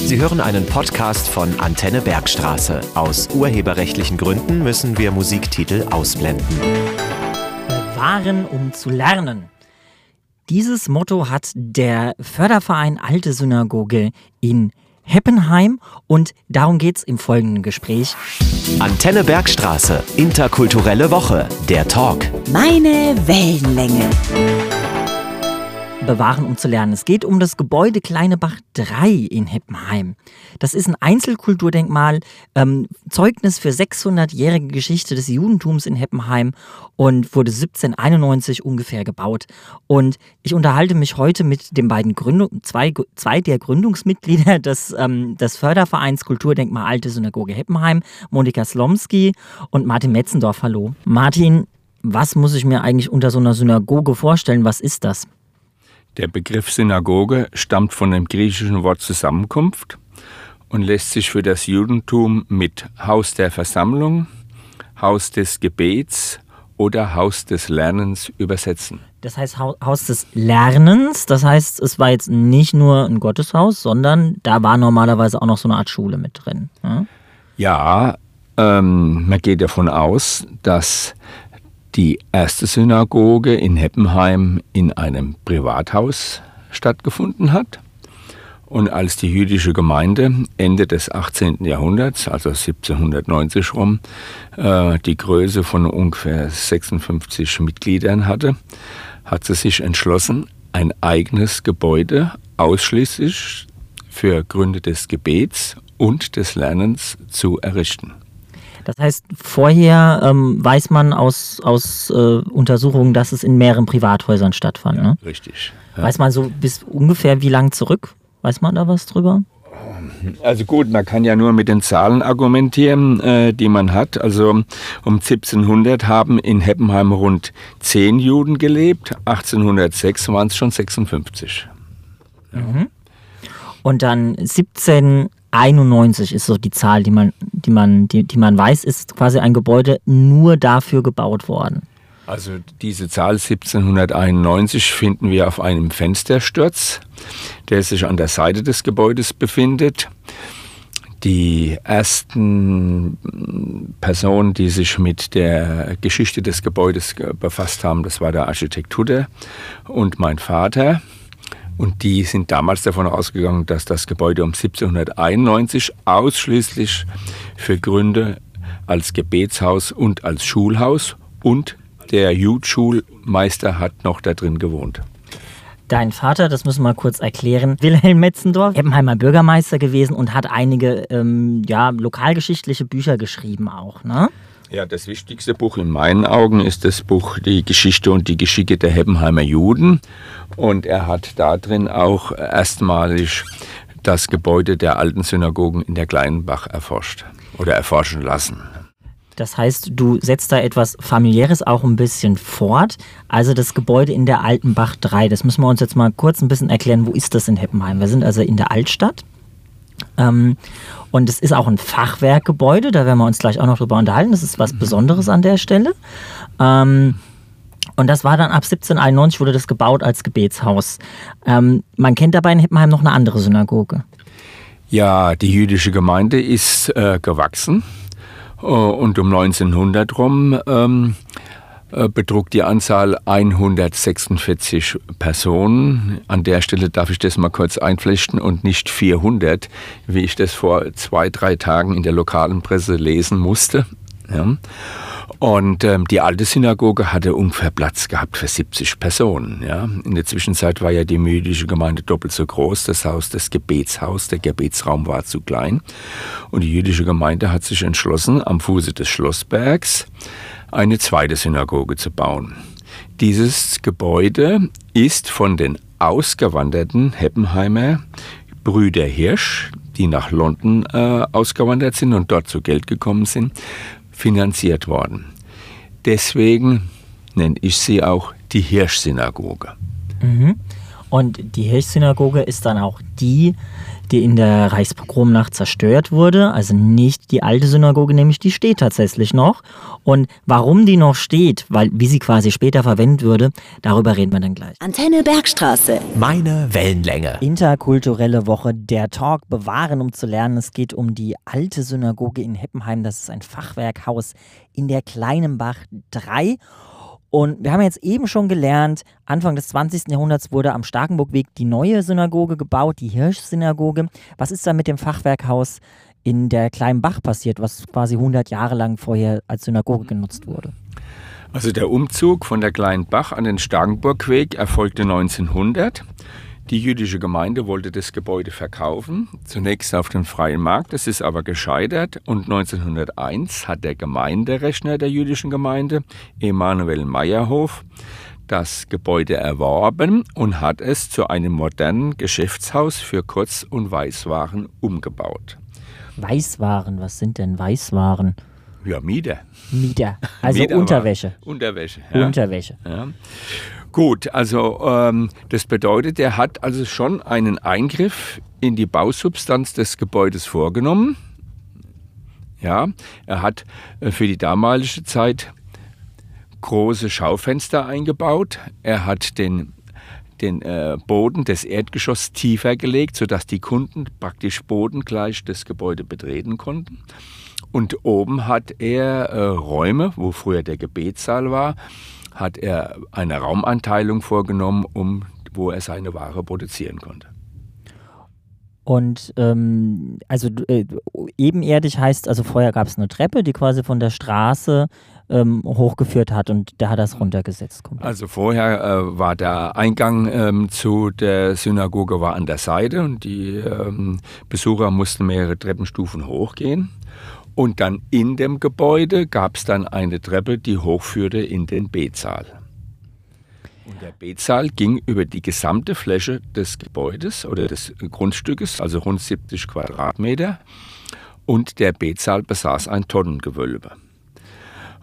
Sie hören einen Podcast von Antenne Bergstraße. Aus urheberrechtlichen Gründen müssen wir Musiktitel ausblenden. Bewahren, um zu lernen. Dieses Motto hat der Förderverein Alte Synagoge in Heppenheim und darum geht's im folgenden Gespräch. Antenne Bergstraße, interkulturelle Woche, der Talk. Meine Wellenlänge. Bewahren, um zu lernen. Es geht um das Gebäude Kleinebach 3 in Heppenheim. Das ist ein Einzelkulturdenkmal, ähm, Zeugnis für 600-jährige Geschichte des Judentums in Heppenheim und wurde 1791 ungefähr gebaut. Und ich unterhalte mich heute mit den beiden Gründung, zwei, zwei der Gründungsmitglieder des, ähm, des Fördervereins Kulturdenkmal Alte Synagoge Heppenheim, Monika Slomski und Martin Metzendorf. Hallo. Martin, was muss ich mir eigentlich unter so einer Synagoge vorstellen? Was ist das? Der Begriff Synagoge stammt von dem griechischen Wort Zusammenkunft und lässt sich für das Judentum mit Haus der Versammlung, Haus des Gebets oder Haus des Lernens übersetzen. Das heißt Haus des Lernens, das heißt, es war jetzt nicht nur ein Gotteshaus, sondern da war normalerweise auch noch so eine Art Schule mit drin. Ja, ja ähm, man geht davon aus, dass die erste Synagoge in Heppenheim in einem Privathaus stattgefunden hat. Und als die jüdische Gemeinde Ende des 18. Jahrhunderts, also 1790 rum, äh, die Größe von ungefähr 56 Mitgliedern hatte, hat sie sich entschlossen, ein eigenes Gebäude ausschließlich für Gründe des Gebets und des Lernens zu errichten. Das heißt, vorher ähm, weiß man aus, aus äh, Untersuchungen, dass es in mehreren Privathäusern stattfand. Ja, ne? Richtig. Ja. Weiß man so bis ungefähr wie lang zurück? Weiß man da was drüber? Also gut, man kann ja nur mit den Zahlen argumentieren, äh, die man hat. Also um 1700 haben in Heppenheim rund 10 Juden gelebt, 1806 waren es schon 56. Ja. Mhm. Und dann 17 91 ist so die Zahl, die man, die man, die, die man weiß, ist quasi ein Gebäude nur dafür gebaut worden. Also diese Zahl 1791 finden wir auf einem Fenstersturz, der sich an der Seite des Gebäudes befindet. Die ersten Personen, die sich mit der Geschichte des Gebäudes befasst haben, das war der Architekt Tudor und mein Vater. Und die sind damals davon ausgegangen, dass das Gebäude um 1791 ausschließlich für Gründe als Gebetshaus und als Schulhaus und der Jutschulmeister hat noch da drin gewohnt. Dein Vater, das müssen wir kurz erklären, Wilhelm Metzendorf, Heppenheimer Bürgermeister gewesen und hat einige ähm, ja, lokalgeschichtliche Bücher geschrieben auch, ne? Ja, das wichtigste Buch in meinen Augen ist das Buch Die Geschichte und die Geschicke der Heppenheimer Juden. Und er hat da drin auch erstmalig das Gebäude der alten Synagogen in der Kleinbach erforscht oder erforschen lassen. Das heißt, du setzt da etwas familiäres auch ein bisschen fort. Also das Gebäude in der Alten Bach 3, das müssen wir uns jetzt mal kurz ein bisschen erklären, wo ist das in Heppenheim? Wir sind also in der Altstadt. Ähm, und es ist auch ein Fachwerkgebäude, da werden wir uns gleich auch noch drüber unterhalten. Das ist was mhm. Besonderes an der Stelle. Ähm, und das war dann ab 1791 wurde das gebaut als Gebetshaus. Ähm, man kennt dabei in Heppenheim noch eine andere Synagoge. Ja, die jüdische Gemeinde ist äh, gewachsen. Äh, und um 1900 rum ähm, äh, betrug die Anzahl 146 Personen. An der Stelle darf ich das mal kurz einflechten und nicht 400, wie ich das vor zwei, drei Tagen in der lokalen Presse lesen musste. Ja. Und ähm, die alte Synagoge hatte ungefähr Platz gehabt für 70 Personen. Ja. In der Zwischenzeit war ja die jüdische Gemeinde doppelt so groß. Das Haus, das Gebetshaus, der Gebetsraum war zu klein. Und die jüdische Gemeinde hat sich entschlossen, am Fuße des Schlossbergs eine zweite Synagoge zu bauen. Dieses Gebäude ist von den ausgewanderten Heppenheimer Brüder Hirsch, die nach London äh, ausgewandert sind und dort zu Geld gekommen sind, finanziert worden. Deswegen nenne ich sie auch die Hirsch-Synagoge. Mhm. Und die Hirschsynagoge ist dann auch die, die in der Reichspogromnacht zerstört wurde. Also nicht die alte Synagoge, nämlich die steht tatsächlich noch. Und warum die noch steht, weil wie sie quasi später verwendet würde, darüber reden wir dann gleich. Antenne Bergstraße. Meine Wellenlänge. Interkulturelle Woche, der Talk bewahren, um zu lernen. Es geht um die alte Synagoge in Heppenheim. Das ist ein Fachwerkhaus in der Kleinen Bach 3. Und wir haben jetzt eben schon gelernt, Anfang des 20. Jahrhunderts wurde am Starkenburgweg die neue Synagoge gebaut, die Hirschsynagoge. Was ist da mit dem Fachwerkhaus in der Kleinen Bach passiert, was quasi 100 Jahre lang vorher als Synagoge genutzt wurde? Also der Umzug von der Kleinen Bach an den Starkenburgweg erfolgte 1900. Die jüdische Gemeinde wollte das Gebäude verkaufen, zunächst auf dem freien Markt, das ist aber gescheitert und 1901 hat der Gemeinderechner der jüdischen Gemeinde, Emanuel Meyerhof, das Gebäude erworben und hat es zu einem modernen Geschäftshaus für Kurz- und Weißwaren umgebaut. Weißwaren, was sind denn Weißwaren? Ja, Mieter. Mieter, also Mieter war- Unterwäsche. Unterwäsche. Ja. Unterwäsche. Ja. Gut, also ähm, das bedeutet, er hat also schon einen Eingriff in die Bausubstanz des Gebäudes vorgenommen. Ja, er hat äh, für die damalige Zeit große Schaufenster eingebaut. Er hat den, den äh, Boden des Erdgeschosses tiefer gelegt, sodass die Kunden praktisch bodengleich das Gebäude betreten konnten. Und oben hat er äh, Räume, wo früher der Gebetssaal war, hat er eine Raumanteilung vorgenommen, um, wo er seine Ware produzieren konnte. Und ähm, also äh, ebenerdig heißt, also vorher gab es eine Treppe, die quasi von der Straße ähm, hochgeführt hat und der hat das runtergesetzt. komplett. Also vorher äh, war der Eingang ähm, zu der Synagoge war an der Seite und die ähm, Besucher mussten mehrere Treppenstufen hochgehen. Und dann in dem Gebäude gab es dann eine Treppe, die hochführte in den Betsaal. Und der Betsaal ging über die gesamte Fläche des Gebäudes oder des Grundstückes, also rund 70 Quadratmeter. Und der Betsaal besaß ein Tonnengewölbe.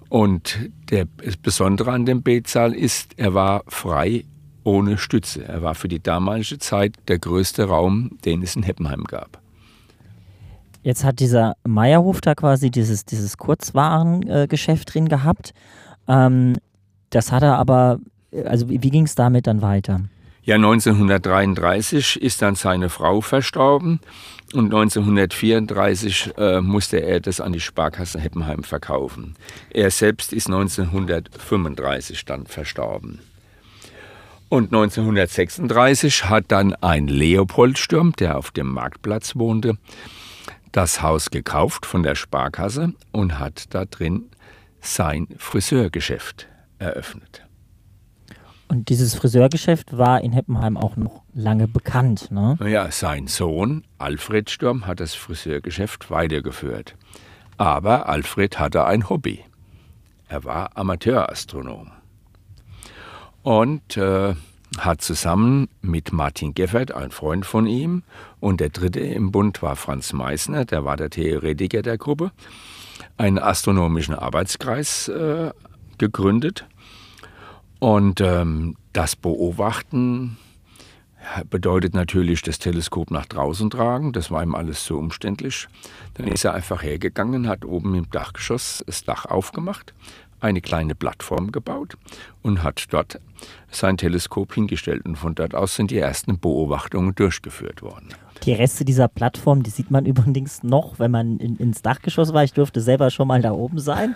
Und der das Besondere an dem Betsaal ist, er war frei ohne Stütze. Er war für die damalige Zeit der größte Raum, den es in Heppenheim gab. Jetzt hat dieser Meierhof da quasi dieses, dieses Kurzwarengeschäft drin gehabt. Ähm, das hat er aber, also wie, ging es damit dann weiter? Ja, 1933 ist dann seine Frau verstorben und 1934 äh, musste er das an die Sparkasse Heppenheim verkaufen. Er selbst ist 1935 dann verstorben. Und 1936 hat dann ein Leopoldsturm, der auf dem Marktplatz wohnte, das Haus gekauft von der Sparkasse und hat da drin sein Friseurgeschäft eröffnet. Und dieses Friseurgeschäft war in Heppenheim auch noch lange bekannt. Ne? Ja, sein Sohn Alfred Sturm hat das Friseurgeschäft weitergeführt. Aber Alfred hatte ein Hobby. Er war Amateurastronom. Und äh, hat zusammen mit Martin Geffert, ein Freund von ihm, und der dritte im Bund war Franz Meissner, der war der Theoretiker der Gruppe, einen astronomischen Arbeitskreis äh, gegründet. Und ähm, das Beobachten bedeutet natürlich das Teleskop nach draußen tragen. Das war ihm alles zu umständlich. Dann ist er einfach hergegangen, hat oben im Dachgeschoss das Dach aufgemacht, eine kleine Plattform gebaut und hat dort sein Teleskop hingestellt. Und von dort aus sind die ersten Beobachtungen durchgeführt worden. Die Reste dieser Plattform, die sieht man übrigens noch, wenn man in, ins Dachgeschoss war. Ich durfte selber schon mal da oben sein.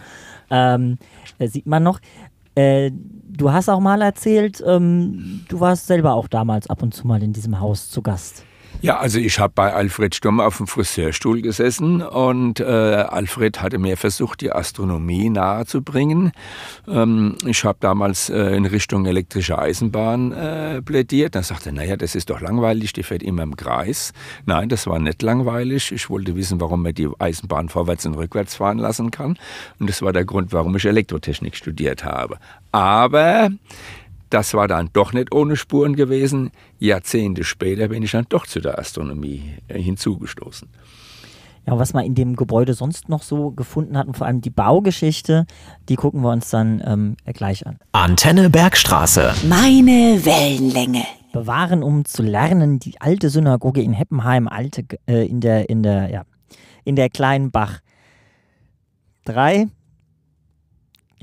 Ähm, da sieht man noch. Äh, du hast auch mal erzählt, ähm, du warst selber auch damals ab und zu mal in diesem Haus zu Gast. Ja, also ich habe bei Alfred Sturm auf dem Friseurstuhl gesessen und äh, Alfred hatte mir versucht, die Astronomie nahezubringen. Ähm, ich habe damals äh, in Richtung elektrische Eisenbahn äh, plädiert. Dann sagte er, naja, das ist doch langweilig, die fährt immer im Kreis. Nein, das war nicht langweilig. Ich wollte wissen, warum man die Eisenbahn vorwärts und rückwärts fahren lassen kann. Und das war der Grund, warum ich Elektrotechnik studiert habe. Aber das war dann doch nicht ohne Spuren gewesen. Jahrzehnte später bin ich dann doch zu der Astronomie äh, hinzugestoßen. Ja, und was man in dem Gebäude sonst noch so gefunden hat und vor allem die Baugeschichte, die gucken wir uns dann ähm, gleich an. Antenne Bergstraße. Meine Wellenlänge. Bewahren, um zu lernen, die alte Synagoge in Heppenheim, alte, äh, in der, in der, ja, in der kleinen Bach. Drei.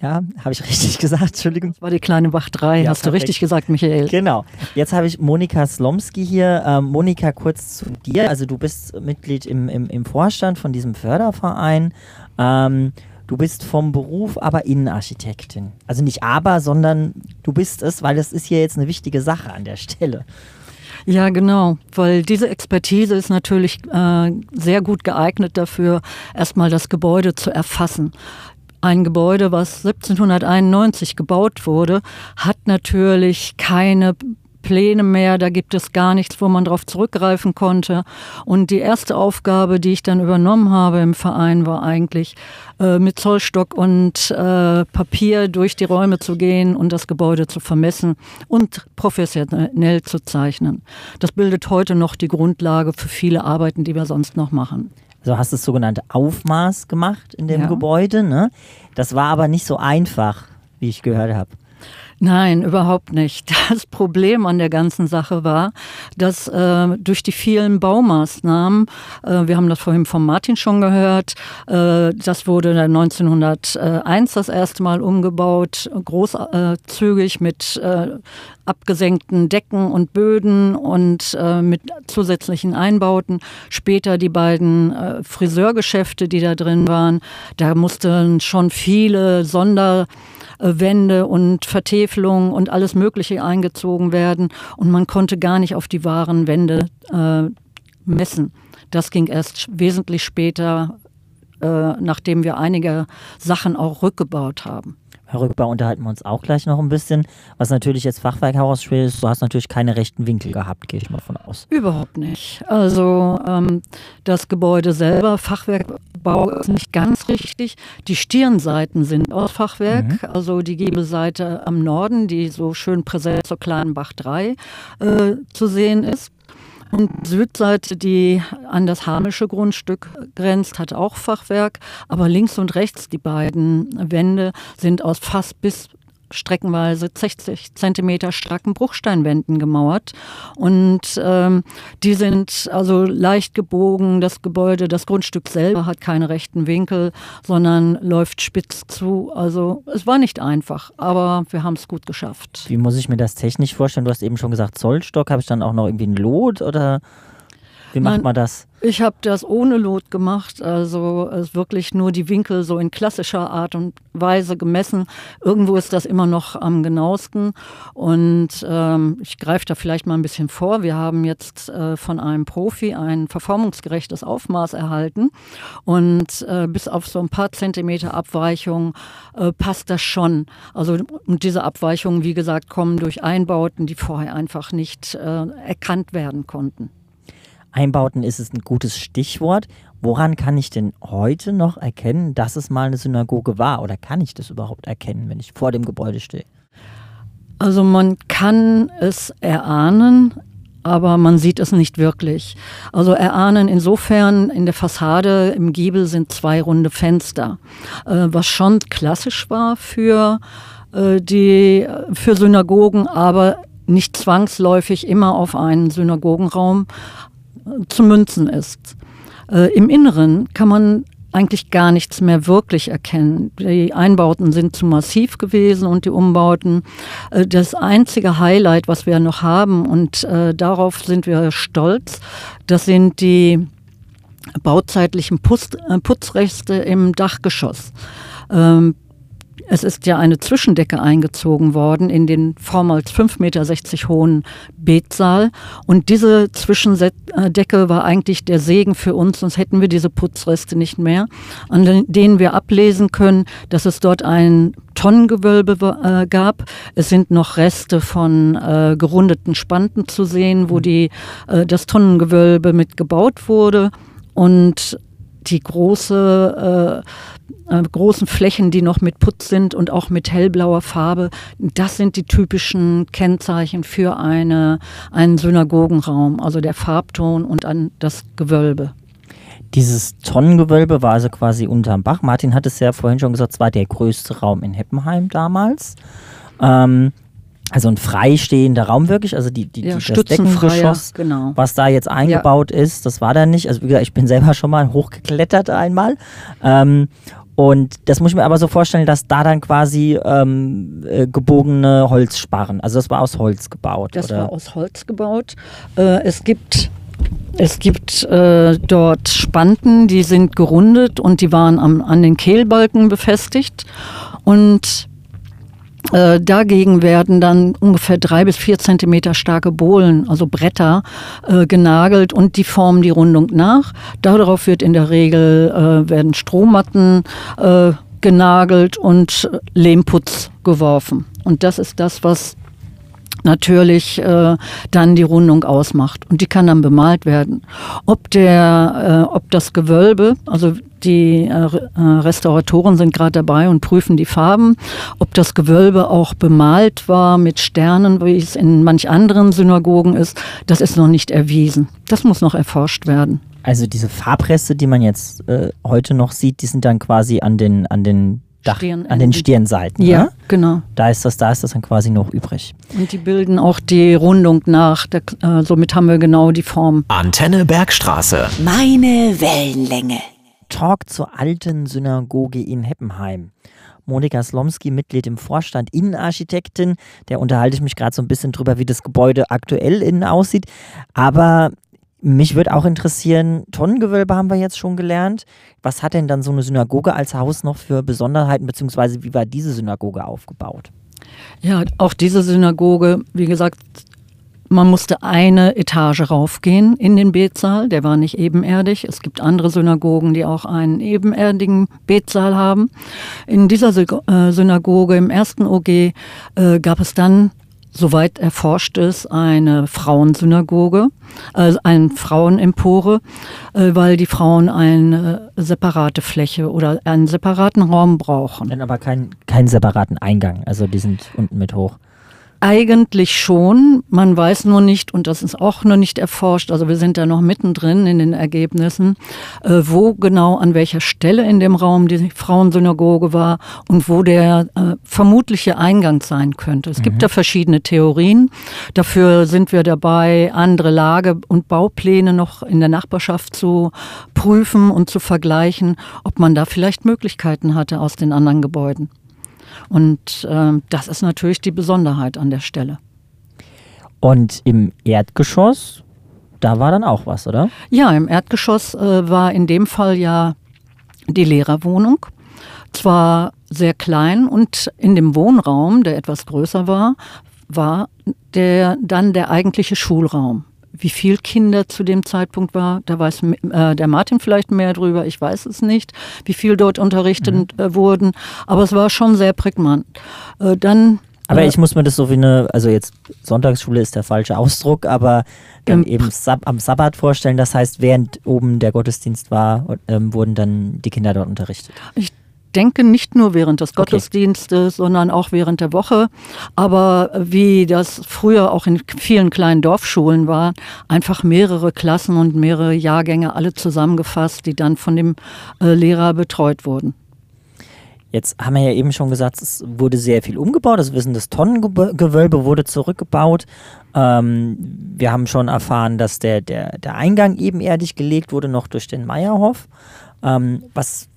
Ja, habe ich richtig gesagt, Entschuldigung. Das war die kleine Bach 3, Ja, hast du perfekt. richtig gesagt, Michael. Genau. Jetzt habe ich Monika Slomski hier. Ähm, Monika, kurz zu dir. Also du bist Mitglied im, im, im Vorstand von diesem Förderverein. Ähm, du bist vom Beruf aber Innenarchitektin. Also nicht aber, sondern du bist es, weil es ist hier jetzt eine wichtige Sache an der Stelle. Ja, genau, weil diese Expertise ist natürlich äh, sehr gut geeignet dafür, erstmal das Gebäude zu erfassen. Ein Gebäude, was 1791 gebaut wurde, hat natürlich keine Pläne mehr, da gibt es gar nichts, wo man darauf zurückgreifen konnte. Und die erste Aufgabe, die ich dann übernommen habe im Verein, war eigentlich äh, mit Zollstock und äh, Papier durch die Räume zu gehen und das Gebäude zu vermessen und professionell zu zeichnen. Das bildet heute noch die Grundlage für viele Arbeiten, die wir sonst noch machen. Also hast das sogenannte Aufmaß gemacht in dem Ja. Gebäude. Ne? Das war aber nicht so einfach, wie ich gehört habe. Nein, überhaupt nicht. Das Problem an der ganzen Sache war, dass äh, durch die vielen Baumaßnahmen, äh, wir haben das vorhin von Martin schon gehört, äh, das wurde dann 1901 das erste Mal umgebaut, großzügig mit äh, abgesenkten Decken und Böden und äh, mit zusätzlichen Einbauten. Später die beiden äh, Friseurgeschäfte, die da drin waren, da mussten schon viele Sonder äh, Wände und Vertäfelungen und alles Mögliche eingezogen werden und man konnte gar nicht auf die wahren Wände äh, messen. Das ging erst wesentlich später, äh, nachdem wir einige Sachen auch rückgebaut haben. Herr Rückbau unterhalten wir uns auch gleich noch ein bisschen. Was natürlich jetzt Fachwerk herausstellt, ist, du hast natürlich keine rechten Winkel gehabt, gehe ich mal von aus. Überhaupt nicht. Also ähm, das Gebäude selber, Fachwerkbau ist nicht ganz richtig. Die Stirnseiten sind aus Fachwerk, also die Giebelseite am Norden, die so schön präsent zur kleinen Bach 3 äh, zu sehen ist. Und Südseite, die an das Hamische Grundstück grenzt, hat auch Fachwerk. Aber links und rechts, die beiden Wände, sind aus fast bis streckenweise 60 Zentimeter starken Bruchsteinwänden gemauert. Und ähm, die sind also leicht gebogen. Das Gebäude, das Grundstück selber hat keine rechten Winkel, sondern läuft spitz zu. Also es war nicht einfach, aber wir haben es gut geschafft. Wie muss ich mir das technisch vorstellen? Du hast eben schon gesagt, Zollstock. Habe ich dann auch noch irgendwie ein Lot oder wie macht Nein. man das? Ich habe das ohne Lot gemacht, also es wirklich nur die Winkel so in klassischer Art und Weise gemessen. Irgendwo ist das immer noch am genauesten und ähm, ich greife da vielleicht mal ein bisschen vor. Wir haben jetzt äh, von einem Profi ein verformungsgerechtes Aufmaß erhalten und äh, bis auf so ein paar Zentimeter Abweichung äh, passt das schon. Also und diese Abweichungen, wie gesagt, kommen durch Einbauten, die vorher einfach nicht äh, erkannt werden konnten. Einbauten ist es ein gutes Stichwort. Woran kann ich denn heute noch erkennen, dass es mal eine Synagoge war? Oder kann ich das überhaupt erkennen, wenn ich vor dem Gebäude stehe? Also man kann es erahnen, aber man sieht es nicht wirklich. Also erahnen insofern, in der Fassade im Giebel sind zwei runde Fenster, äh, was schon klassisch war für, äh, die, für Synagogen, aber nicht zwangsläufig immer auf einen Synagogenraum zu münzen ist. Äh, Im Inneren kann man eigentlich gar nichts mehr wirklich erkennen. Die Einbauten sind zu massiv gewesen und die Umbauten. Äh, Das einzige Highlight, was wir noch haben, und äh, darauf sind wir stolz, das sind die bauzeitlichen äh, Putzreste im Dachgeschoss. Ähm, es ist ja eine Zwischendecke eingezogen worden in den vormals 5,60 Meter hohen Betsaal. Und diese Zwischendecke war eigentlich der Segen für uns, sonst hätten wir diese Putzreste nicht mehr, an denen wir ablesen können, dass es dort ein Tonnengewölbe äh, gab. Es sind noch Reste von äh, gerundeten Spanten zu sehen, wo die, äh, das Tonnengewölbe mit gebaut wurde. Und die große, äh, äh, großen Flächen, die noch mit Putz sind und auch mit hellblauer Farbe, das sind die typischen Kennzeichen für eine, einen Synagogenraum, also der Farbton und an das Gewölbe. Dieses Tonnengewölbe war also quasi unterm Bach. Martin hat es ja vorhin schon gesagt, es war der größte Raum in Heppenheim damals. Ähm, also ein freistehender Raum wirklich, also die, die, Ja, die das Deckengeschoss, genau. was da jetzt eingebaut ist, das war da nicht. Also wie gesagt, ich bin selber schon mal hochgeklettert einmal. Ähm, und das muss ich mir aber so vorstellen, dass da dann quasi ähm, äh, gebogene Holzsparren, also das war aus Holz gebaut. Das oder? war aus Holz gebaut. Äh, es gibt, es gibt äh, dort Spanten, die sind gerundet und die waren am, an den Kehlbalken befestigt. Und dagegen werden dann ungefähr drei bis vier Zentimeter starke Bohlen, also Bretter, äh, genagelt und die formen die Rundung nach. Darauf wird in der Regel äh, werden Strohmatten äh, genagelt und Lehmputz geworfen. Und das ist das, was natürlich äh, dann die Rundung ausmacht und die kann dann bemalt werden. Ob der, äh, ob das Gewölbe, also die äh, äh, Restauratoren sind gerade dabei und prüfen die Farben, ob das Gewölbe auch bemalt war mit Sternen, wie es in manch anderen Synagogen ist, das ist noch nicht erwiesen. Das muss noch erforscht werden. Also diese Farbreste, die man jetzt äh, heute noch sieht, die sind dann quasi an den, an den Dach, an den Stirnseiten. Ja, ne? genau. Da ist das, da ist das dann quasi noch übrig. Und die bilden auch die Rundung nach. Da, äh, somit haben wir genau die Form. Antenne Bergstraße. Meine Wellenlänge. Talk zur alten Synagoge in Heppenheim. Monika Slomski, Mitglied im Vorstand, Innenarchitektin. Der unterhalte ich mich gerade so ein bisschen drüber, wie das Gebäude aktuell innen aussieht. Aber mich würde auch interessieren, Tonnengewölbe haben wir jetzt schon gelernt. Was hat denn dann so eine Synagoge als Haus noch für Besonderheiten, beziehungsweise wie war diese Synagoge aufgebaut? Ja, auch diese Synagoge, wie gesagt, man musste eine Etage raufgehen in den Betsaal. Der war nicht ebenerdig. Es gibt andere Synagogen, die auch einen ebenerdigen Betsaal haben. In dieser äh, Synagoge im ersten OG äh, gab es dann, soweit erforscht ist, eine Frauensynagoge, also eine Frauenempore, äh, weil die Frauen eine separate Fläche oder einen separaten Raum brauchen. Dann aber kein, keinen separaten Eingang, also die sind unten mit hoch. Eigentlich schon, man weiß nur nicht, und das ist auch noch nicht erforscht, also wir sind da noch mittendrin in den Ergebnissen, äh, wo genau an welcher Stelle in dem Raum die Frauensynagoge war und wo der äh, vermutliche Eingang sein könnte. Es gibt da verschiedene Theorien. Dafür sind wir dabei, andere Lage- und Baupläne noch in der Nachbarschaft zu prüfen und zu vergleichen, ob man da vielleicht Möglichkeiten hatte aus den anderen Gebäuden. Und ähm, das ist natürlich die Besonderheit an der Stelle. Und im Erdgeschoss, da war dann auch was, oder? Ja, im Erdgeschoss äh, war in dem Fall ja die Lehrerwohnung. Zwar sehr klein und in dem Wohnraum, der etwas größer war, war der, dann der eigentliche Schulraum. Wie viel Kinder zu dem Zeitpunkt war, da weiß äh, der Martin vielleicht mehr drüber, ich weiß es nicht, wie viel dort unterrichtet äh, wurden, aber es war schon sehr prägnant. Äh, dann Aber äh, ich muss mir das so wie eine, also jetzt Sonntagsschule ist der falsche Ausdruck, aber dann Ähm, eben Sab am Sabbat vorstellen. Das heißt, während oben der Gottesdienst war, ähm, wurden dann die Kinder dort unterrichtet. Ich denke nicht nur während des Gottesdienstes, sondern auch während der Woche. Aber wie das früher auch in vielen kleinen Dorfschulen war, einfach mehrere Klassen und mehrere Jahrgänge alle zusammengefasst, die dann von dem äh, Lehrer betreut wurden. Jetzt haben wir ja eben schon gesagt, es wurde sehr viel umgebaut. Das Wissen, das Tonnengewölbe wurde zurückgebaut. Ähm, wir haben schon erfahren, dass der, der, der Eingang ebenerdig gelegt wurde, noch durch den Meierhof. Ähm, was,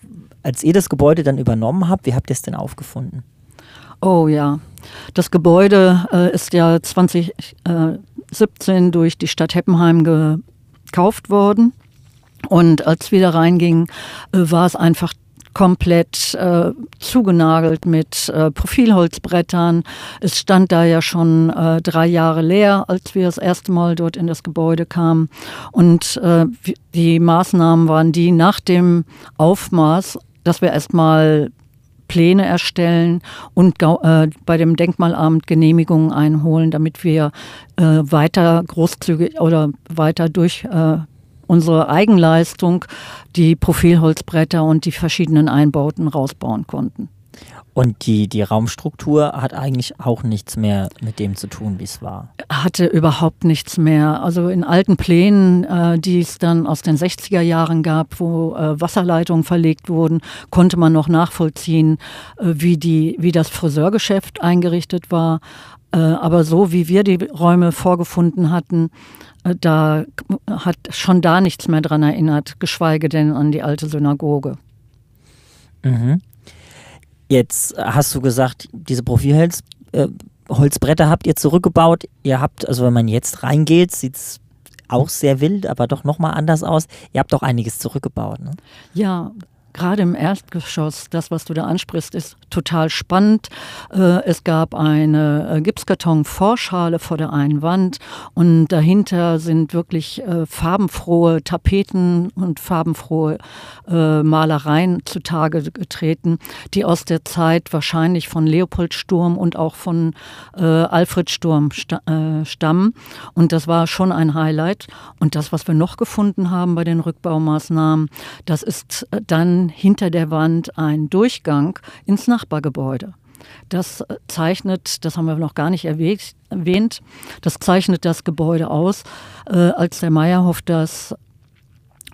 als ihr das Gebäude dann übernommen habt, wie habt ihr es denn aufgefunden? Oh ja, das Gebäude äh, ist ja 2017 durch die Stadt Heppenheim gekauft worden. Und als wir da reingingen, äh, war es einfach komplett äh, zugenagelt mit äh, Profilholzbrettern. Es stand da ja schon äh, drei Jahre leer, als wir das erste Mal dort in das Gebäude kamen. Und äh, die Maßnahmen waren die nach dem Aufmaß, dass wir erstmal Pläne erstellen und äh, bei dem Denkmalamt Genehmigungen einholen, damit wir äh, weiter großzügig oder weiter durch äh, unsere Eigenleistung die Profilholzbretter und die verschiedenen Einbauten rausbauen konnten. Und die, die Raumstruktur hat eigentlich auch nichts mehr mit dem zu tun, wie es war. hatte überhaupt nichts mehr. Also in alten Plänen, äh, die es dann aus den 60er Jahren gab, wo äh, Wasserleitungen verlegt wurden, konnte man noch nachvollziehen, äh, wie, die, wie das Friseurgeschäft eingerichtet war. Äh, aber so wie wir die Räume vorgefunden hatten, äh, da hat schon da nichts mehr dran erinnert, geschweige denn an die alte Synagoge. Mhm. Jetzt hast du gesagt, diese Profilholzbretter äh, habt ihr zurückgebaut. Ihr habt, also wenn man jetzt reingeht, sieht es auch sehr wild, aber doch nochmal anders aus. Ihr habt doch einiges zurückgebaut. Ne? Ja, gerade im Erdgeschoss, das, was du da ansprichst, ist total spannend. Äh, es gab eine äh, Gipskarton-Vorschale vor der einen Wand und dahinter sind wirklich äh, farbenfrohe Tapeten und farbenfrohe Malereien zutage getreten, die aus der Zeit wahrscheinlich von Leopold Sturm und auch von Alfred Sturm stammen. Und das war schon ein Highlight. Und das, was wir noch gefunden haben bei den Rückbaumaßnahmen, das ist dann hinter der Wand ein Durchgang ins Nachbargebäude. Das zeichnet, das haben wir noch gar nicht erwähnt, das zeichnet das Gebäude aus. Äh, als der Meyerhoff das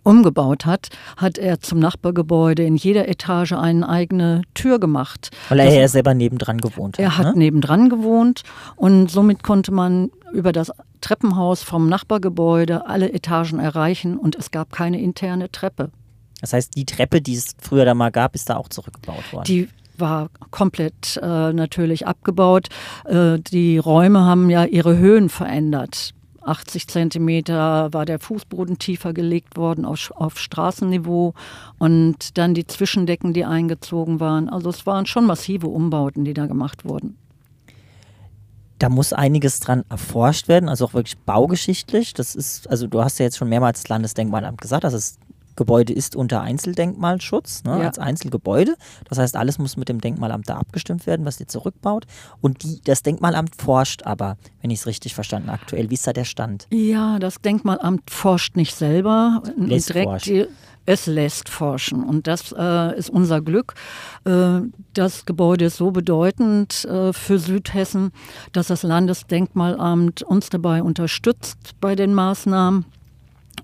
umgebaut hat, hat er zum Nachbargebäude in jeder Etage eine eigene Tür gemacht. Weil er ja selber nebendran gewohnt hat. Er hat ne? nebendran gewohnt und somit konnte man über das Treppenhaus vom Nachbargebäude alle Etagen erreichen und es gab keine interne Treppe. Das heißt, die Treppe, die es früher da mal gab, ist da auch zurückgebaut worden. Die war komplett äh, natürlich abgebaut. Äh, die Räume haben ja ihre Höhen verändert. 80 Zentimeter war der Fußboden tiefer gelegt worden auf, auf Straßenniveau und dann die Zwischendecken, die eingezogen waren. Also es waren schon massive Umbauten, die da gemacht wurden. Da muss einiges dran erforscht werden, also auch wirklich baugeschichtlich. Das ist, also du hast ja jetzt schon mehrmals das Landesdenkmalamt gesagt, dass es Gebäude ist unter Einzeldenkmalschutz, ne, ja. als Einzelgebäude. Das heißt, alles muss mit dem Denkmalamt da abgestimmt werden, was ihr zurückbaut. Und die, das Denkmalamt forscht aber, wenn ich es richtig verstanden aktuell. Wie ist da der Stand? Ja, das Denkmalamt forscht nicht selber. Lässt direkt forschen. es lässt forschen. Und das äh, ist unser Glück. Äh, das Gebäude ist so bedeutend äh, für Südhessen, dass das Landesdenkmalamt uns dabei unterstützt bei den Maßnahmen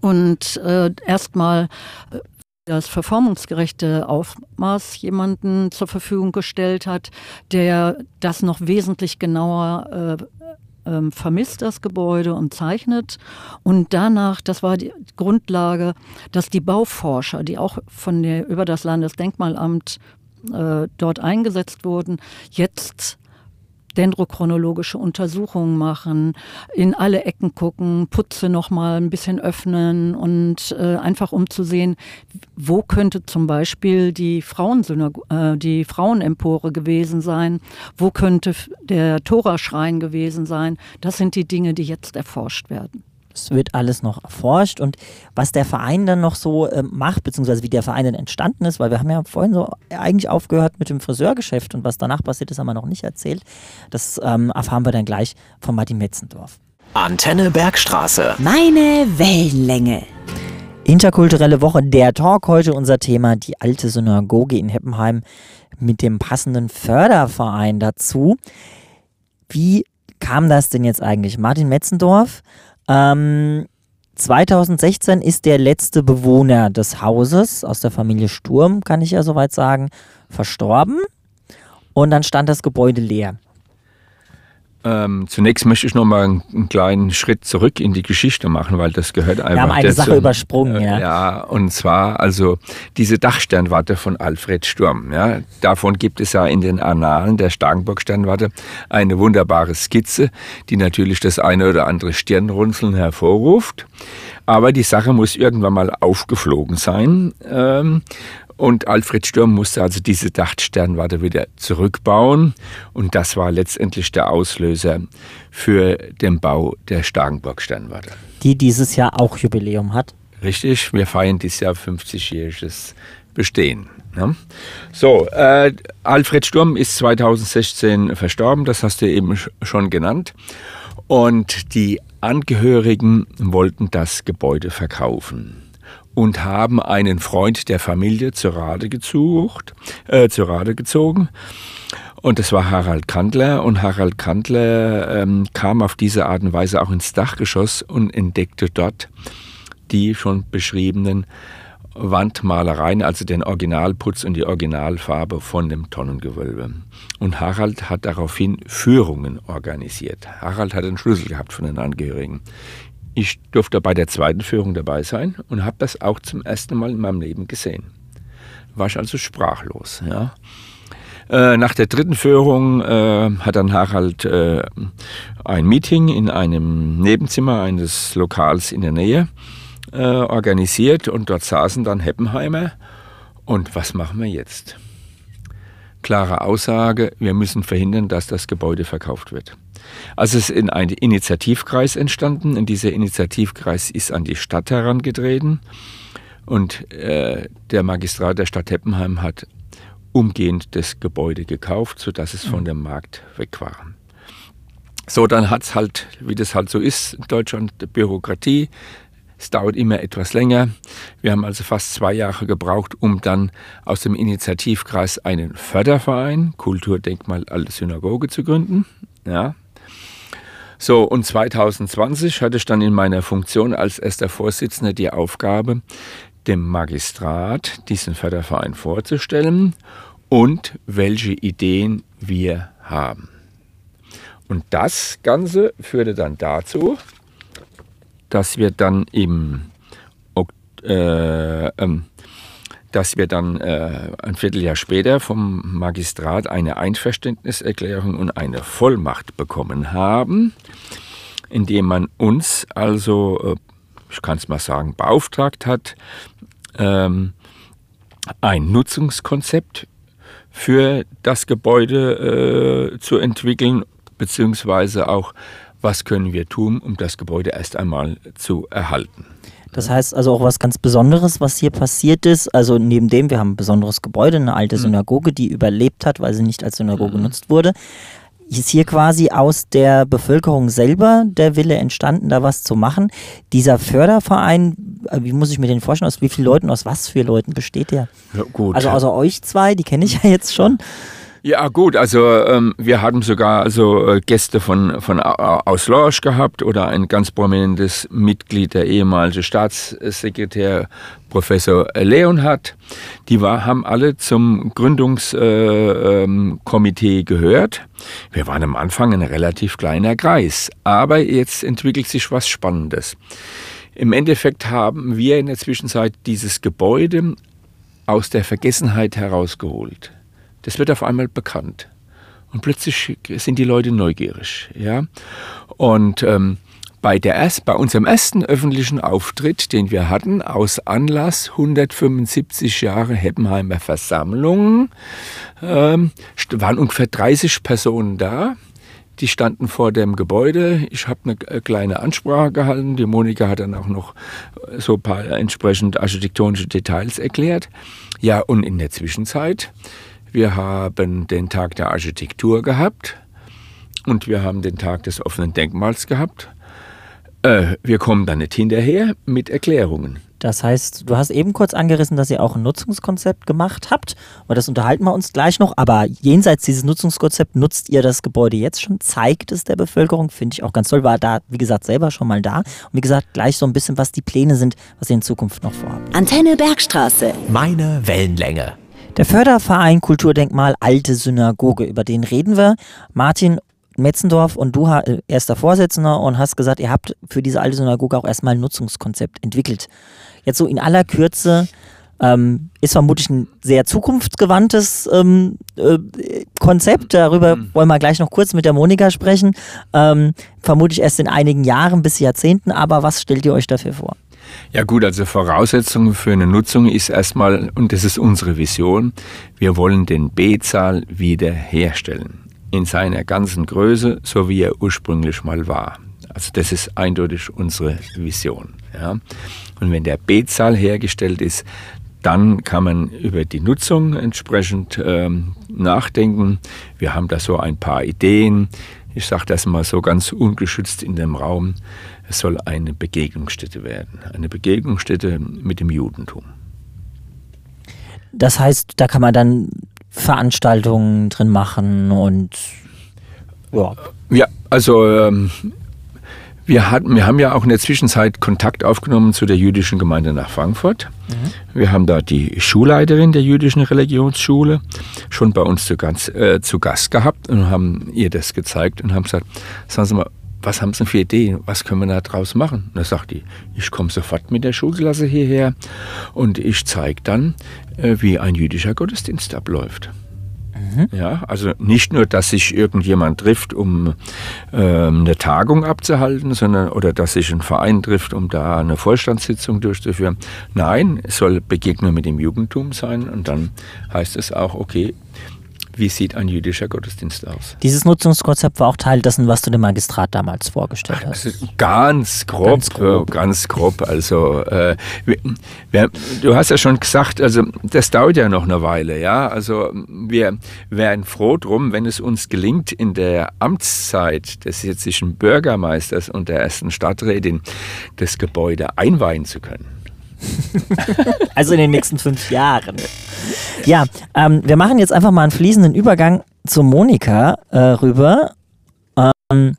und äh, erstmal äh, das verformungsgerechte Aufmaß jemanden zur Verfügung gestellt hat, der das noch wesentlich genauer äh, äh, vermisst, das Gebäude und zeichnet. Und danach, das war die Grundlage, dass die Bauforscher, die auch von der, über das Landesdenkmalamt äh, dort eingesetzt wurden, jetzt dendrochronologische Untersuchungen machen, in alle Ecken gucken, Putze nochmal ein bisschen öffnen und äh, einfach um zu sehen, wo könnte zum Beispiel die, äh, die Frauenempore gewesen sein, wo könnte der Toraschrein gewesen sein. Das sind die Dinge, die jetzt erforscht werden. Es wird alles noch erforscht und was der Verein dann noch so äh, macht, beziehungsweise wie der Verein dann entstanden ist, weil wir haben ja vorhin so eigentlich aufgehört mit dem Friseurgeschäft und was danach passiert ist, haben wir noch nicht erzählt. Das ähm, erfahren wir dann gleich von Martin Metzendorf. Antenne Bergstraße. Meine Wellenlänge. Interkulturelle Woche, der Talk heute unser Thema, die alte Synagoge in Heppenheim mit dem passenden Förderverein dazu. Wie kam das denn jetzt eigentlich? Martin Metzendorf ähm, 2016 ist der letzte Bewohner des Hauses aus der Familie Sturm, kann ich ja soweit sagen, verstorben. Und dann stand das Gebäude leer. Ähm, zunächst möchte ich noch mal einen, einen, kleinen Schritt zurück in die Geschichte machen, weil das gehört einfach. Wir haben eine dazu. Sache übersprungen, äh, ja. Ja, und zwar also diese Dachsternwarte von Alfred Sturm. Ja, davon gibt es ja in den Annalen der Starkenburg-Sternwarte eine wunderbare Skizze, die natürlich das eine oder andere Stirnrunzeln hervorruft. Aber die Sache muss irgendwann mal aufgeflogen sein. Ähm, und Alfred Sturm musste also diese Dachsternwarte wieder zurückbauen. Und das war letztendlich der Auslöser für den Bau der Starkenburg-Sternwarte. Die dieses Jahr auch Jubiläum hat. Richtig, wir feiern dieses Jahr 50-jähriges Bestehen. Ne? So, äh, Alfred Sturm ist 2016 verstorben, das hast du eben schon genannt. Und die Angehörigen wollten das Gebäude verkaufen und haben einen Freund der Familie zur Rade, gesucht, äh, zur Rade gezogen. Und das war Harald Kandler. Und Harald Kandler ähm, kam auf diese Art und Weise auch ins Dachgeschoss und entdeckte dort die schon beschriebenen Wandmalereien, also den Originalputz und die Originalfarbe von dem Tonnengewölbe. Und Harald hat daraufhin Führungen organisiert. Harald hat einen Schlüssel gehabt von den Angehörigen. Ich durfte bei der zweiten Führung dabei sein und habe das auch zum ersten Mal in meinem Leben gesehen. War ich also sprachlos. Ja. Äh, nach der dritten Führung äh, hat dann Harald äh, ein Meeting in einem Nebenzimmer eines Lokals in der Nähe äh, organisiert und dort saßen dann Heppenheimer. Und was machen wir jetzt? Klare Aussage, wir müssen verhindern, dass das Gebäude verkauft wird. Also es ist ein Initiativkreis entstanden und dieser Initiativkreis ist an die Stadt herangetreten und äh, der Magistrat der Stadt Heppenheim hat umgehend das Gebäude gekauft, sodass es von mhm. dem Markt weg war. So, dann hat es halt, wie das halt so ist in Deutschland, Bürokratie. Es dauert immer etwas länger. Wir haben also fast zwei Jahre gebraucht, um dann aus dem Initiativkreis einen Förderverein, Kulturdenkmal Alte Synagoge, zu gründen. Ja. So, und 2020 hatte ich dann in meiner Funktion als erster Vorsitzender die Aufgabe, dem Magistrat diesen Förderverein vorzustellen und welche Ideen wir haben. Und das Ganze führte dann dazu, dass wir dann im äh, ähm, dass wir dann äh, ein Vierteljahr später vom Magistrat eine Einverständniserklärung und eine Vollmacht bekommen haben, indem man uns also, äh, ich kann es mal sagen, beauftragt hat, ähm, ein Nutzungskonzept für das Gebäude äh, zu entwickeln, beziehungsweise auch, was können wir tun, um das Gebäude erst einmal zu erhalten. Das heißt also auch was ganz Besonderes, was hier passiert ist. Also neben dem, wir haben ein besonderes Gebäude, eine alte mhm. Synagoge, die überlebt hat, weil sie nicht als Synagoge mhm. genutzt wurde ist hier quasi aus der Bevölkerung selber der Wille entstanden, da was zu machen. Dieser Förderverein, äh, wie muss ich mir den vorstellen, aus wie vielen Leuten, aus was für Leuten besteht der? Ja, gut. Also außer euch zwei, die kenne ich ja jetzt schon. Ja, gut, also ähm, wir hatten sogar also äh, Gäste von, von aus Lorsch gehabt oder ein ganz prominentes Mitglied, der ehemalige Staatssekretär Professor Leonhardt. Die war, haben alle zum Gründungskomitee äh, ähm, gehört. Wir waren am Anfang ein relativ kleiner Kreis, aber jetzt entwickelt sich was Spannendes. Im Endeffekt haben wir in der Zwischenzeit dieses Gebäude aus der Vergessenheit herausgeholt das wird auf einmal bekannt. Und plötzlich sind die Leute neugierig. Ja? Und ähm, bei, der bei unserem ersten öffentlichen Auftritt, den wir hatten, aus Anlass 175 Jahre Heppenheimer Versammlung, ähm, waren ungefähr 30 Personen da. Die standen vor dem Gebäude. Ich habe eine äh, kleine Ansprache gehalten. Die Monika hat dann auch noch so ein paar entsprechend architektonische Details erklärt. Ja, und in der Zwischenzeit wir haben den Tag der Architektur gehabt und wir haben den Tag des offenen Denkmals gehabt. Äh, wir kommen da nicht hinterher mit Erklärungen. Das heißt, du hast eben kurz angerissen, dass ihr auch ein Nutzungskonzept gemacht habt. Und das unterhalten wir uns gleich noch. Aber jenseits dieses Nutzungskonzepts nutzt ihr das Gebäude jetzt schon, zeigt es der Bevölkerung, finde ich auch ganz toll. War da, wie gesagt, selber schon mal da. Und wie gesagt, gleich so ein bisschen, was die Pläne sind, was ihr in Zukunft noch vorhabt. Antenne Bergstraße. Meine Wellenlänge. Der Förderverein Kulturdenkmal Alte Synagoge, über den reden wir. Martin Metzendorf und du äh, erster Vorsitzender und hast gesagt, ihr habt für diese alte Synagoge auch erstmal ein Nutzungskonzept entwickelt. Jetzt so in aller Kürze ähm, ist vermutlich ein sehr zukunftsgewandtes ähm, äh, Konzept. Darüber mhm. wollen wir gleich noch kurz mit der Monika sprechen. Ähm, vermutlich erst in einigen Jahren bis Jahrzehnten, aber was stellt ihr euch dafür vor? Ja gut, also Voraussetzung für eine Nutzung ist erstmal, und das ist unsere Vision, wir wollen den B-Zahl wiederherstellen. In seiner ganzen Größe, so wie er ursprünglich mal war. Also das ist eindeutig unsere Vision. Ja. Und wenn der B-Zahl hergestellt ist, dann kann man über die Nutzung entsprechend ähm, nachdenken. Wir haben da so ein paar Ideen. Ich sage das mal so ganz ungeschützt in dem Raum. Es soll eine Begegnungsstätte werden, eine Begegnungsstätte mit dem Judentum. Das heißt, da kann man dann Veranstaltungen drin machen und ja. Ja, also ähm, Wir, hatten, wir haben ja auch in der Zwischenzeit Kontakt aufgenommen zu der jüdischen Gemeinde nach Frankfurt. Mhm. Wir haben da die Schulleiterin der jüdischen Religionsschule schon bei uns zu, ganz, äh, zu Gast gehabt und haben ihr das gezeigt und haben gesagt, sagen Sie mal, was haben Sie für Ideen? Was können wir da draus machen? Und da sagt die, ich komme sofort mit der Schulklasse hierher und ich zeige dann, äh, wie ein jüdischer Gottesdienst abläuft. Mhm. Ja, also nicht nur, dass sich irgendjemand trifft, um ähm, eine Tagung abzuhalten, sondern oder dass sich ein Verein trifft, um da eine Vorstandssitzung durchzuführen. Nein, es soll Begegnung mit dem Jugendtum sein und dann heißt es auch, okay, wie sieht ein jüdischer Gottesdienst aus? Dieses Nutzungskonzept war auch Teil dessen, was du dem Magistrat damals vorgestellt hast. Also ganz grob, ganz grob. Äh, ganz grob. Also äh, du hast ja schon gesagt, also das dauert ja noch eine Weile, ja. Also wir wären froh drum, wenn es uns gelingt, in der Amtszeit des jetzischen Bürgermeisters und der ersten Stadträtin das Gebäude einweihen zu können. also in den nächsten fünf Jahren. Ja, ähm, wir machen jetzt einfach mal einen fließenden Übergang zu Monika äh, rüber. Ähm,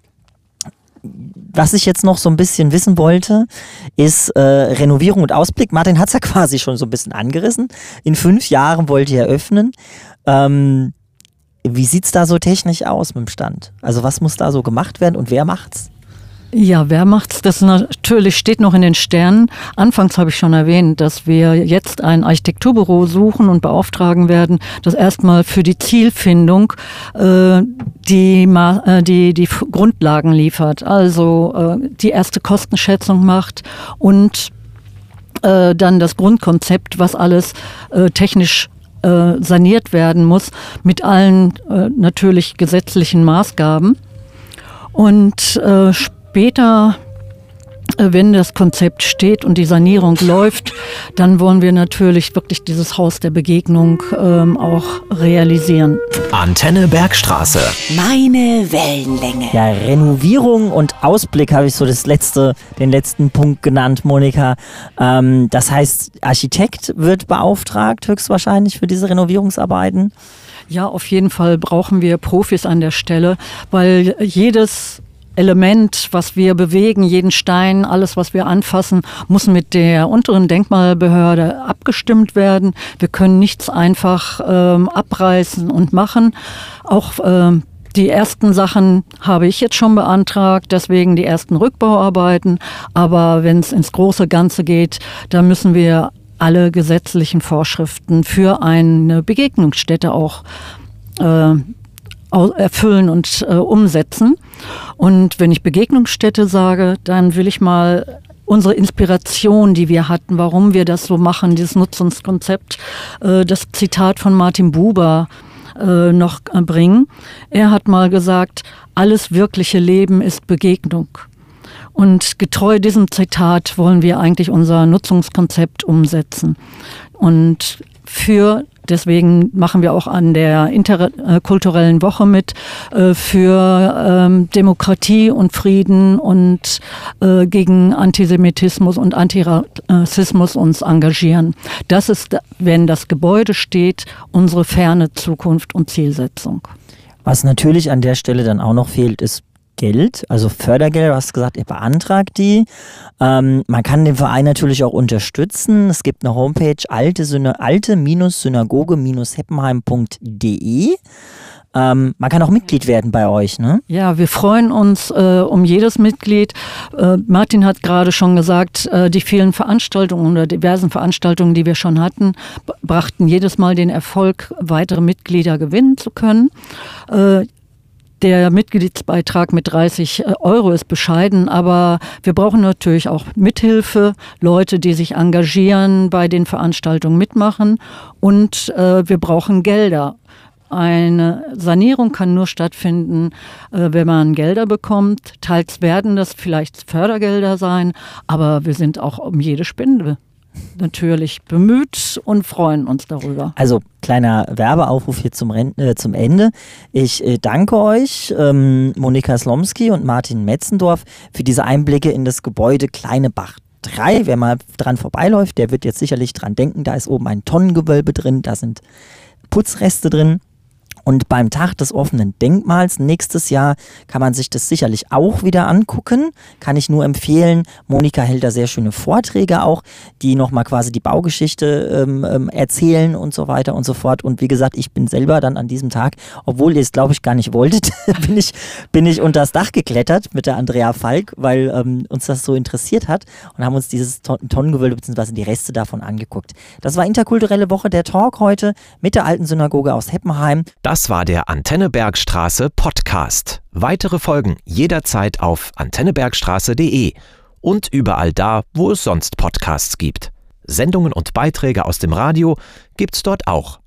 was ich jetzt noch so ein bisschen wissen wollte, ist äh, Renovierung und Ausblick. Martin hat es ja quasi schon so ein bisschen angerissen. In fünf Jahren wollt ihr eröffnen. Ähm, wie sieht es da so technisch aus mit dem Stand? Also was muss da so gemacht werden und wer macht's? Ja, wer macht's? Das natürlich steht noch in den Sternen. Anfangs habe ich schon erwähnt, dass wir jetzt ein Architekturbüro suchen und beauftragen werden, das erstmal für die Zielfindung äh, die, äh, die, die Grundlagen liefert. Also äh, die erste Kostenschätzung macht und äh, dann das Grundkonzept, was alles äh, technisch äh, saniert werden muss, mit allen äh, natürlich gesetzlichen Maßgaben. Und äh, später äh, wenn das Konzept steht und die Sanierung läuft, dann wollen wir natürlich wirklich dieses Haus der Begegnung ähm, auch realisieren. Antenne Bergstraße. Meine Wellenlänge. Ja, Renovierung und Ausblick habe ich so das letzte, den letzten Punkt genannt, Monika. Ähm, das heißt, Architekt wird beauftragt höchstwahrscheinlich für diese Renovierungsarbeiten. Ja, auf jeden Fall brauchen wir Profis an der Stelle, weil jedes Element, was wir bewegen, jeden Stein, alles, was wir anfassen, muss mit der unteren Denkmalbehörde abgestimmt werden. Wir können nichts einfach ähm, abreißen und machen. Auch ähm, die ersten Sachen habe ich jetzt schon beantragt, deswegen die ersten Rückbauarbeiten. Aber wenn es ins große Ganze geht, da müssen wir alle gesetzlichen Vorschriften für eine Begegnungsstätte auch äh, erfüllen und äh, umsetzen. Und wenn ich Begegnungsstätte sage, dann will ich mal unsere Inspiration, die wir hatten, warum wir das so machen, dieses Nutzungskonzept, äh, das Zitat von Martin Buber äh, noch äh, bringen. Er hat mal gesagt, alles wirkliche Leben ist Begegnung. Und getreu diesem Zitat wollen wir eigentlich unser Nutzungskonzept umsetzen. Und für Deswegen machen wir auch an der interkulturellen Woche mit äh, für ähm, Demokratie und Frieden und äh, gegen Antisemitismus und Antirassismus uns engagieren. Das ist, wenn das Gebäude steht, unsere ferne Zukunft und Zielsetzung. Was natürlich an der Stelle dann auch noch fehlt, ist Geld, also Fördergelder. Du hast gesagt, ihr beantragt die. Ähm, man kann den Verein natürlich auch unterstützen. Es gibt eine Homepage alte-synagoge-heppenheim.de. Ähm, man kann auch Mitglied werden bei euch, ne? Ja, wir freuen uns äh, um jedes Mitglied. Äh, Martin hat gerade schon gesagt, äh, die vielen Veranstaltungen oder diversen Veranstaltungen, die wir schon hatten, brachten jedes Mal den Erfolg, weitere Mitglieder gewinnen zu können. Der Mitgliedsbeitrag mit 30 äh, Euro ist bescheiden, aber wir brauchen natürlich auch Mithilfe, Leute, die sich engagieren, bei den Veranstaltungen mitmachen und äh, wir brauchen Gelder. Eine Sanierung kann nur stattfinden, äh, wenn man Gelder bekommt. Teils werden das vielleicht Fördergelder sein, aber wir sind auch um jede Spende natürlich bemüht und freuen uns darüber. Also kleiner Werbeaufruf hier zum, Ren äh, zum Ende. Ich äh, danke euch, ähm, Monika Slomski und Martin Metzendorf, für diese Einblicke in das Gebäude Kleine Bach 3. Wer mal dran vorbeiläuft, der wird jetzt sicherlich dran denken, da ist oben ein Tonnengewölbe drin, da sind Putzreste drin. Und beim Tag des offenen Denkmals nächstes Jahr kann man sich das sicherlich auch wieder angucken. Kann ich nur empfehlen. Monika hält da sehr schöne Vorträge auch, die nochmal quasi die Baugeschichte ähm, ähm, erzählen und so weiter und so fort. Und wie gesagt, ich bin selber dann an diesem Tag, obwohl ihr es glaube ich gar nicht wolltet, bin ich, bin ich unter das Dach geklettert mit der Andrea Falk, weil ähm, uns das so interessiert hat und haben uns dieses Ton Tonnengewölbe bzw. die Reste davon angeguckt. Das war Interkulturelle Woche der Talk heute mit der alten Synagoge aus Heppenheim. Das war der Antenne Bergstraße Podcast. Weitere Folgen jederzeit auf antennebergstraße.de und überall da, wo es sonst Podcasts gibt. Sendungen und Beiträge aus dem Radio gibt's dort auch